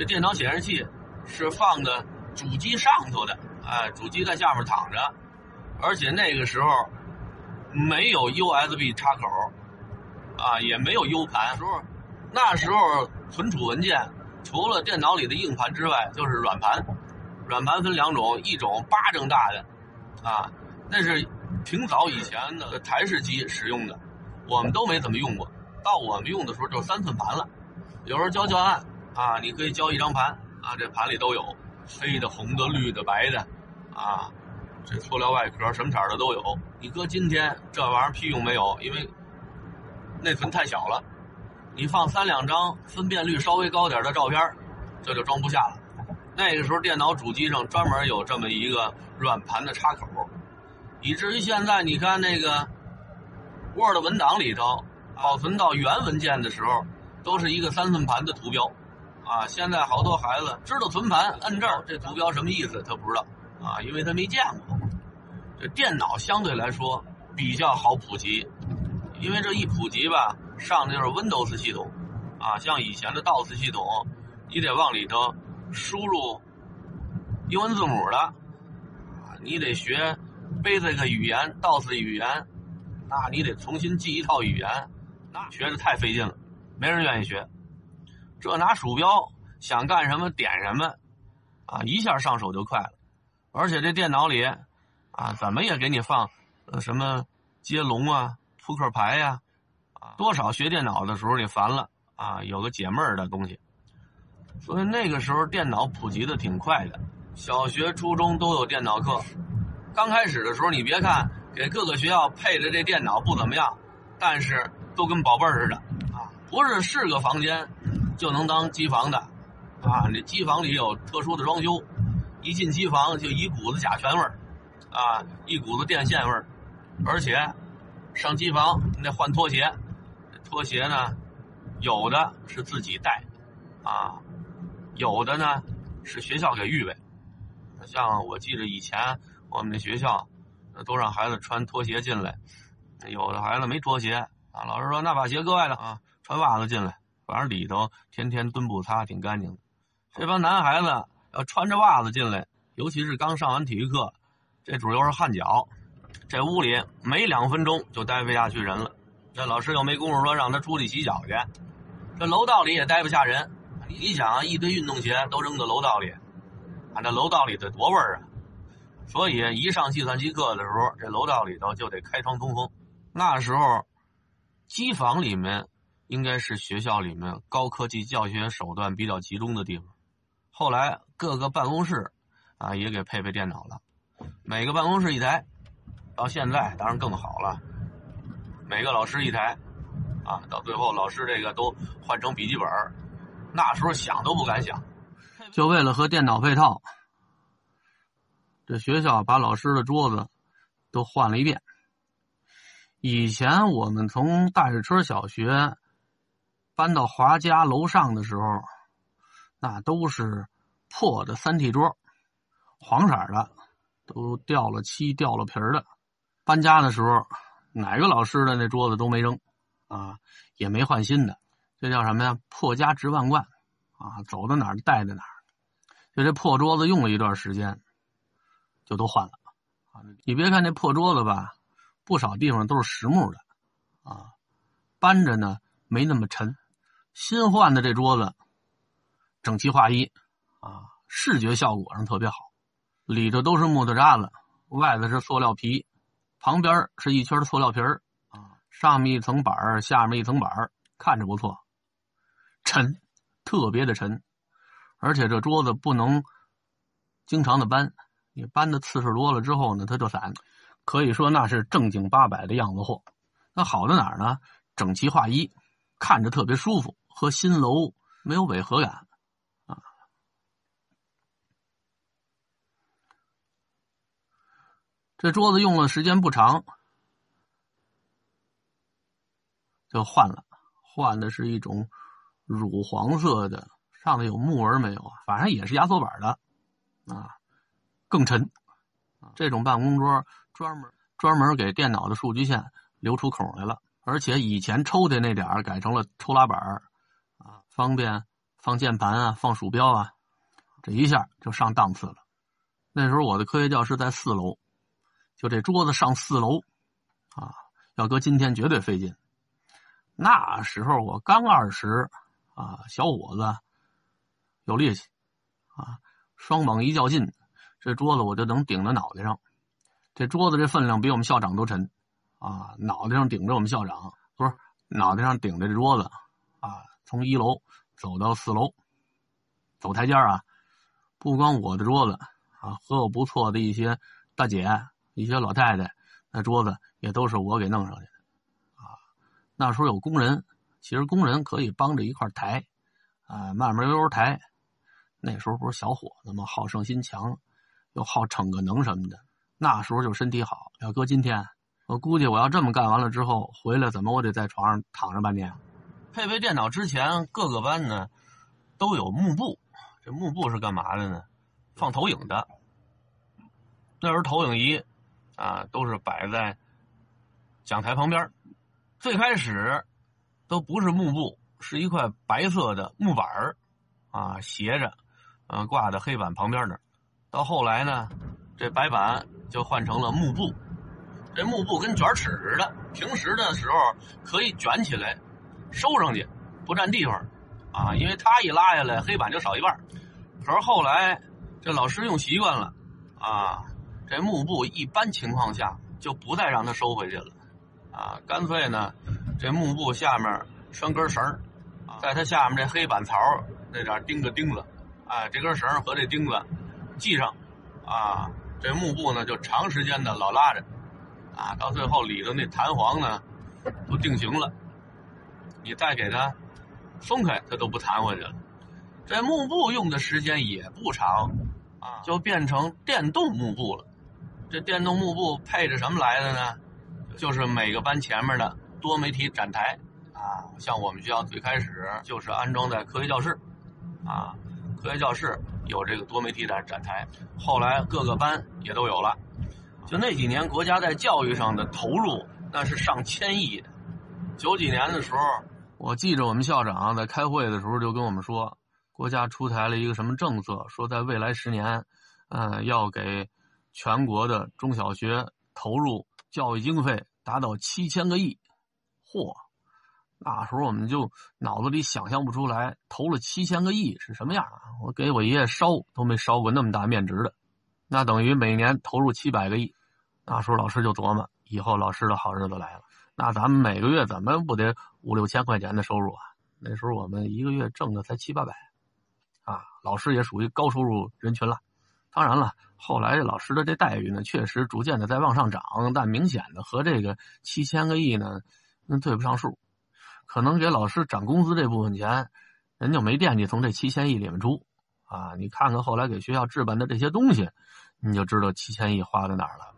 这电脑显示器是放的主机上头的，哎，主机在下面躺着，而且那个时候没有 USB 插口，啊，也没有 U 盘。那时候存储文件除了电脑里的硬盘之外，就是软盘。软盘分两种，一种八正大的，啊，那是挺早以前的台式机使用的，我们都没怎么用过。到我们用的时候就三寸盘了，有时候交教案啊，你可以交一张盘啊，这盘里都有黑的、红的、绿的、白的，啊，这塑料外壳什么色的都有。你搁今天这玩意儿屁用没有，因为内存太小了，你放三两张分辨率稍微高点的照片，这就装不下了。那个时候电脑主机上专门有这么一个软盘的插口，以至于现在你看那个 Word 文档里头。保存到原文件的时候，都是一个三寸盘的图标，啊，现在好多孩子知道存盘，摁这儿，这图标什么意思他不知道，啊，因为他没见过。这电脑相对来说比较好普及，因为这一普及吧，上的就是 Windows 系统，啊，像以前的 DOS 系统，你得往里头输入英文字母的，啊，你得学 Basic 语言，DOS 语言，那你得重新记一套语言。那学的太费劲了，没人愿意学。这拿鼠标想干什么点什么，啊，一下上手就快了。而且这电脑里，啊，怎么也给你放，呃，什么接龙啊、扑克牌呀，啊，多少学电脑的时候你烦了啊，有个解闷儿的东西。所以那个时候电脑普及的挺快的，小学、初中都有电脑课。刚开始的时候，你别看给各个学校配的这电脑不怎么样，但是。都跟宝贝儿似的，啊，不是是个房间就能当机房的，啊，这机房里有特殊的装修，一进机房就一股子甲醛味儿，啊，一股子电线味儿，而且上机房你得换拖鞋，拖鞋呢有的是自己带，啊，有的呢是学校给预备，像我记得以前我们那学校都让孩子穿拖鞋进来，有的孩子没拖鞋。啊，老师说那把鞋搁外头啊，穿袜子进来，反正里头天天墩布擦，挺干净的。这帮男孩子要穿着袜子进来，尤其是刚上完体育课，这主要是汗脚，这屋里没两分钟就待不下去人了。这老师又没工夫说让他出去洗脚去，这楼道里也待不下人。你想啊，一堆运动鞋都扔到楼道里，啊，那楼道里得多味儿啊！所以一上计算机课的时候，这楼道里头就得开窗通风。那时候。机房里面应该是学校里面高科技教学手段比较集中的地方。后来各个办公室啊也给配备电脑了，每个办公室一台。到现在当然更好了，每个老师一台啊。到最后老师这个都换成笔记本，那时候想都不敢想。就为了和电脑配套，这学校把老师的桌子都换了一遍。以前我们从大水车小学搬到华家楼上的时候，那都是破的三屉桌，黄色的，都掉了漆、掉了皮儿的。搬家的时候，哪个老师的那桌子都没扔，啊，也没换新的。这叫什么呀？破家值万贯，啊，走到哪儿带到哪儿。就这破桌子用了一段时间，就都换了。啊，你别看这破桌子吧。不少地方都是实木的，啊，搬着呢没那么沉。新换的这桌子整齐划一，啊，视觉效果上特别好。里头都是木头渣子，外头是塑料皮，旁边是一圈塑料皮儿，啊，上面一层板儿，下面一层板儿，看着不错。沉，特别的沉，而且这桌子不能经常的搬，你搬的次数多了之后呢，它就散。可以说那是正经八百的样子货，那好在哪儿呢？整齐划一，看着特别舒服，和新楼没有违和感啊。这桌子用了时间不长，就换了，换的是一种乳黄色的，上面有木纹没有？反正也是压缩板的啊，更沉。这种办公桌。专门专门给电脑的数据线留出孔来了，而且以前抽的那点改成了抽拉板，啊，方便放键盘啊，放鼠标啊，这一下就上档次了。那时候我的科学教室在四楼，就这桌子上四楼，啊，要搁今天绝对费劲。那时候我刚二十，啊，小伙子，有力气，啊，双膀一较劲，这桌子我就能顶在脑袋上。这桌子这分量比我们校长都沉，啊，脑袋上顶着我们校长，不是脑袋上顶着这桌子，啊，从一楼走到四楼，走台阶啊，不光我的桌子。啊，和我不错的一些大姐、一些老太太，那桌子也都是我给弄上去的。啊，那时候有工人，其实工人可以帮着一块抬，啊，慢慢悠悠抬。那时候不是小伙子嘛，好胜心强，又好逞个能什么的。那时候就身体好。要搁今天，我估计我要这么干完了之后回来，怎么我得在床上躺着半天？配备电脑之前，各个班呢都有幕布。这幕布是干嘛的呢？放投影的，那时候投影仪啊都是摆在讲台旁边最开始都不是幕布，是一块白色的木板啊斜着，嗯挂在黑板旁边那到后来呢，这白板就换成了幕布。这幕布跟卷尺似的，平时的时候可以卷起来收上去，不占地方啊。因为它一拉下来，黑板就少一半。可是后来。这老师用习惯了，啊，这幕布一般情况下就不再让他收回去了，啊，干脆呢，这幕布下面拴根绳在它下面这黑板槽那点钉个钉子，哎，这根绳和这钉子系上，啊，这幕布呢就长时间的老拉着，啊，到最后里头那弹簧呢都定型了，你再给它松开，它都不弹回去了。这幕布用的时间也不长。啊，就变成电动幕布了。这电动幕布配着什么来的呢？就是每个班前面的多媒体展台。啊，像我们学校最开始就是安装在科学教室。啊，科学教室有这个多媒体展展台，后来各个班也都有了。就那几年，国家在教育上的投入那是上千亿的。九几年的时候，我记着我们校长在开会的时候就跟我们说。国家出台了一个什么政策？说在未来十年，嗯，要给全国的中小学投入教育经费达到七千个亿。嚯！那时候我们就脑子里想象不出来，投了七千个亿是什么样啊！我给我爷爷烧都没烧过那么大面值的，那等于每年投入七百个亿。那时候老师就琢磨，以后老师的好日子来了。那咱们每个月怎么不得五六千块钱的收入啊？那时候我们一个月挣的才七八百。啊，老师也属于高收入人群了。当然了，后来这老师的这待遇呢，确实逐渐的在往上涨，但明显的和这个七千个亿呢，那对不上数。可能给老师涨工资这部分钱，人就没惦记从这七千亿里面出。啊，你看看后来给学校置办的这些东西，你就知道七千亿花在哪儿了。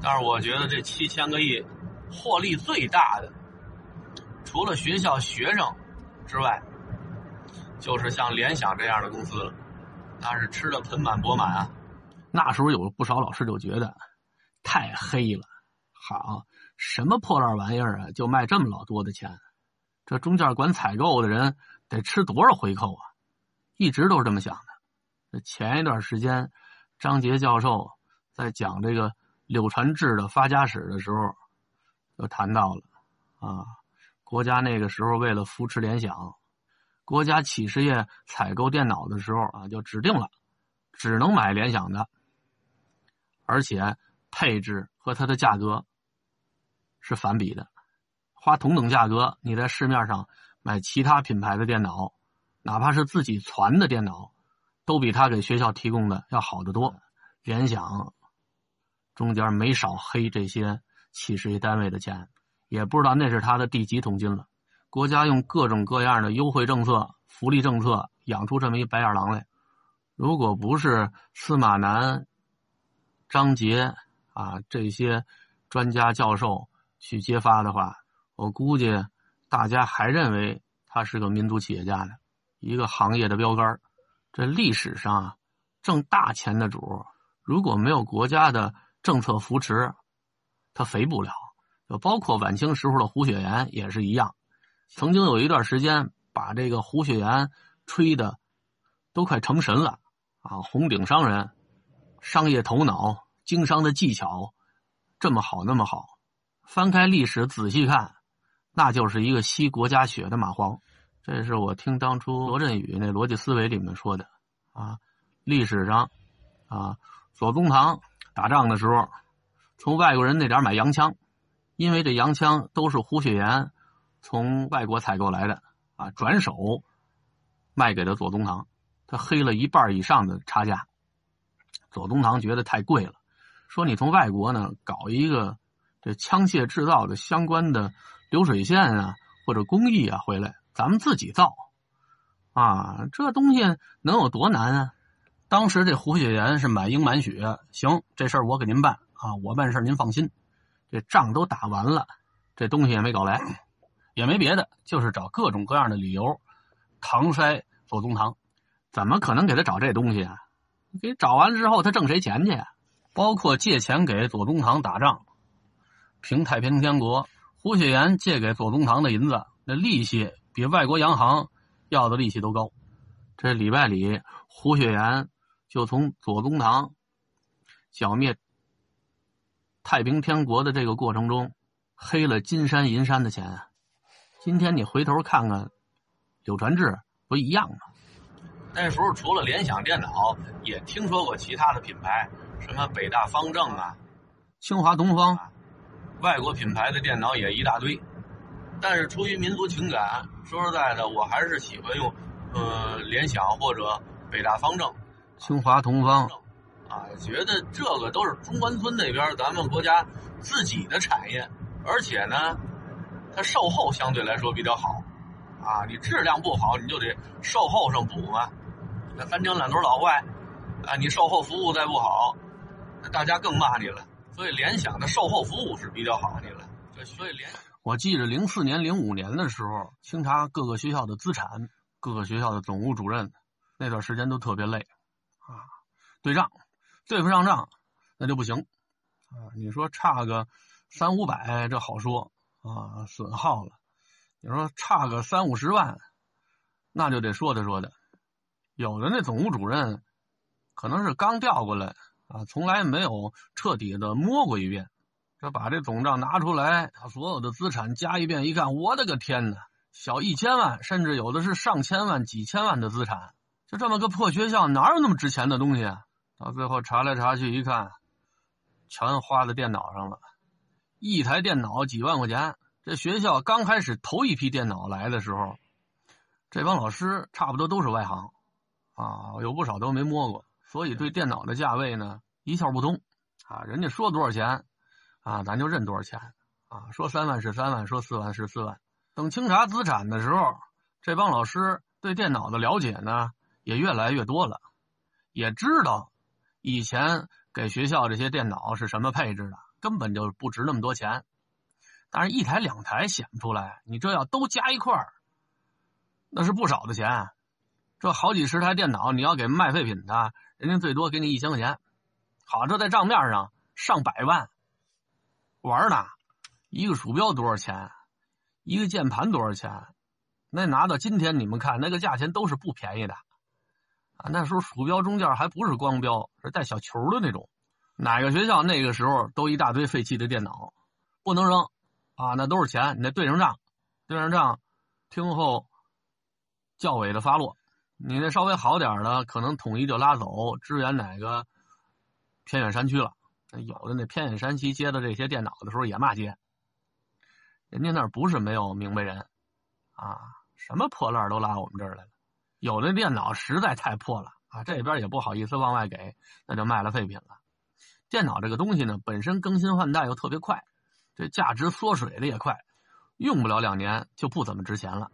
但是我觉得这七千个亿，获利最大的，除了学校学生之外。就是像联想这样的公司了，那是吃的盆满钵满啊。那时候有不少老师就觉得太黑了，好什么破烂玩意儿啊，就卖这么老多的钱，这中间管采购的人得吃多少回扣啊？一直都是这么想的。前一段时间，张杰教授在讲这个柳传志的发家史的时候，就谈到了啊，国家那个时候为了扶持联想。国家企事业采购电脑的时候啊，就指定了，只能买联想的，而且配置和它的价格是反比的。花同等价格，你在市面上买其他品牌的电脑，哪怕是自己攒的电脑，都比他给学校提供的要好得多。联想中间没少黑这些企事业单位的钱，也不知道那是他的第几桶金了。国家用各种各样的优惠政策、福利政策养出这么一白眼狼来，如果不是司马南、张杰啊这些专家教授去揭发的话，我估计大家还认为他是个民族企业家呢，一个行业的标杆。这历史上啊，挣大钱的主，如果没有国家的政策扶持，他肥不了。就包括晚清时候的胡雪岩也是一样。曾经有一段时间，把这个胡雪岩吹的都快成神了啊！红顶商人，商业头脑、经商的技巧这么好那么好，翻开历史仔细看，那就是一个吸国家血的蚂蟥。这是我听当初罗振宇那逻辑思维里面说的啊。历史上啊，左宗棠打仗的时候，从外国人那点买洋枪，因为这洋枪都是胡雪岩从外国采购来的啊，转手卖给了左宗棠，他黑了一半以上的差价。左宗棠觉得太贵了，说你从外国呢搞一个这枪械制造的相关的流水线啊或者工艺啊回来，咱们自己造啊，这东西能有多难啊？当时这胡雪岩是满应满许，行，这事儿我给您办啊，我办事您放心。这仗都打完了，这东西也没搞来，也没别的，就是找各种各样的理由搪塞左宗棠。怎么可能给他找这东西啊？给找完之后，他挣谁钱去？包括借钱给左宗棠打仗，平太平天国，胡雪岩借给左宗棠的银子，那利息比外国洋行要的利息都高。这礼拜里，胡雪岩。就从左宗棠剿灭太平天国的这个过程中，黑了金山银山的钱。今天你回头看看，柳传志不一样吗？那时候除了联想电脑，也听说过其他的品牌，什么北大方正啊、清华东方，外国品牌的电脑也一大堆。但是出于民族情感，说实在的，我还是喜欢用呃联想或者北大方正。清华同方，啊，觉得这个都是中关村那边咱们国家自己的产业，而且呢，它售后相对来说比较好，啊，你质量不好，你就得售后上补嘛。那三江两头老外，啊，你售后服务再不好，那大家更骂你了。所以联想的售后服务是比较好的了。所以联，我记着零四年、零五年的时候，清查各个学校的资产，各个学校的总务主任，那段时间都特别累。啊，对账，对不上账，那就不行。啊，你说差个三五百，这好说啊，损耗了。你说差个三五十万，那就得说的说的。有的那总务主任，可能是刚调过来啊，从来没有彻底的摸过一遍。这把这总账拿出来，他所有的资产加一遍，一看，我的个天哪，小一千万，甚至有的是上千万、几千万的资产。就这么个破学校，哪有那么值钱的东西？到最后查来查去一看，全花在电脑上了。一台电脑几万块钱。这学校刚开始头一批电脑来的时候，这帮老师差不多都是外行，啊，有不少都没摸过，所以对电脑的价位呢一窍不通。啊，人家说多少钱，啊，咱就认多少钱。啊，说三万是三万，说四万是四万。等清查资产的时候，这帮老师对电脑的了解呢？也越来越多了，也知道以前给学校这些电脑是什么配置的，根本就不值那么多钱。但是，一台两台显不出来，你这要都加一块儿，那是不少的钱。这好几十台电脑，你要给卖废品的，人家最多给你一千块钱。好，这在账面上上百万，玩呢。一个鼠标多少钱？一个键盘多少钱？那拿到今天你们看，那个价钱都是不便宜的。啊，那时候鼠标中间还不是光标，是带小球的那种。哪个学校那个时候都一大堆废弃的电脑，不能扔啊，那都是钱，你得对上账，对上账，听候教委的发落。你那稍微好点的，可能统一就拉走，支援哪个偏远山区了。有的那偏远山区接到这些电脑的时候也骂街，人家那不是没有明白人啊，什么破烂都拉我们这儿来了。有的电脑实在太破了啊，这边也不好意思往外给，那就卖了废品了。电脑这个东西呢，本身更新换代又特别快，这价值缩水的也快，用不了两年就不怎么值钱了。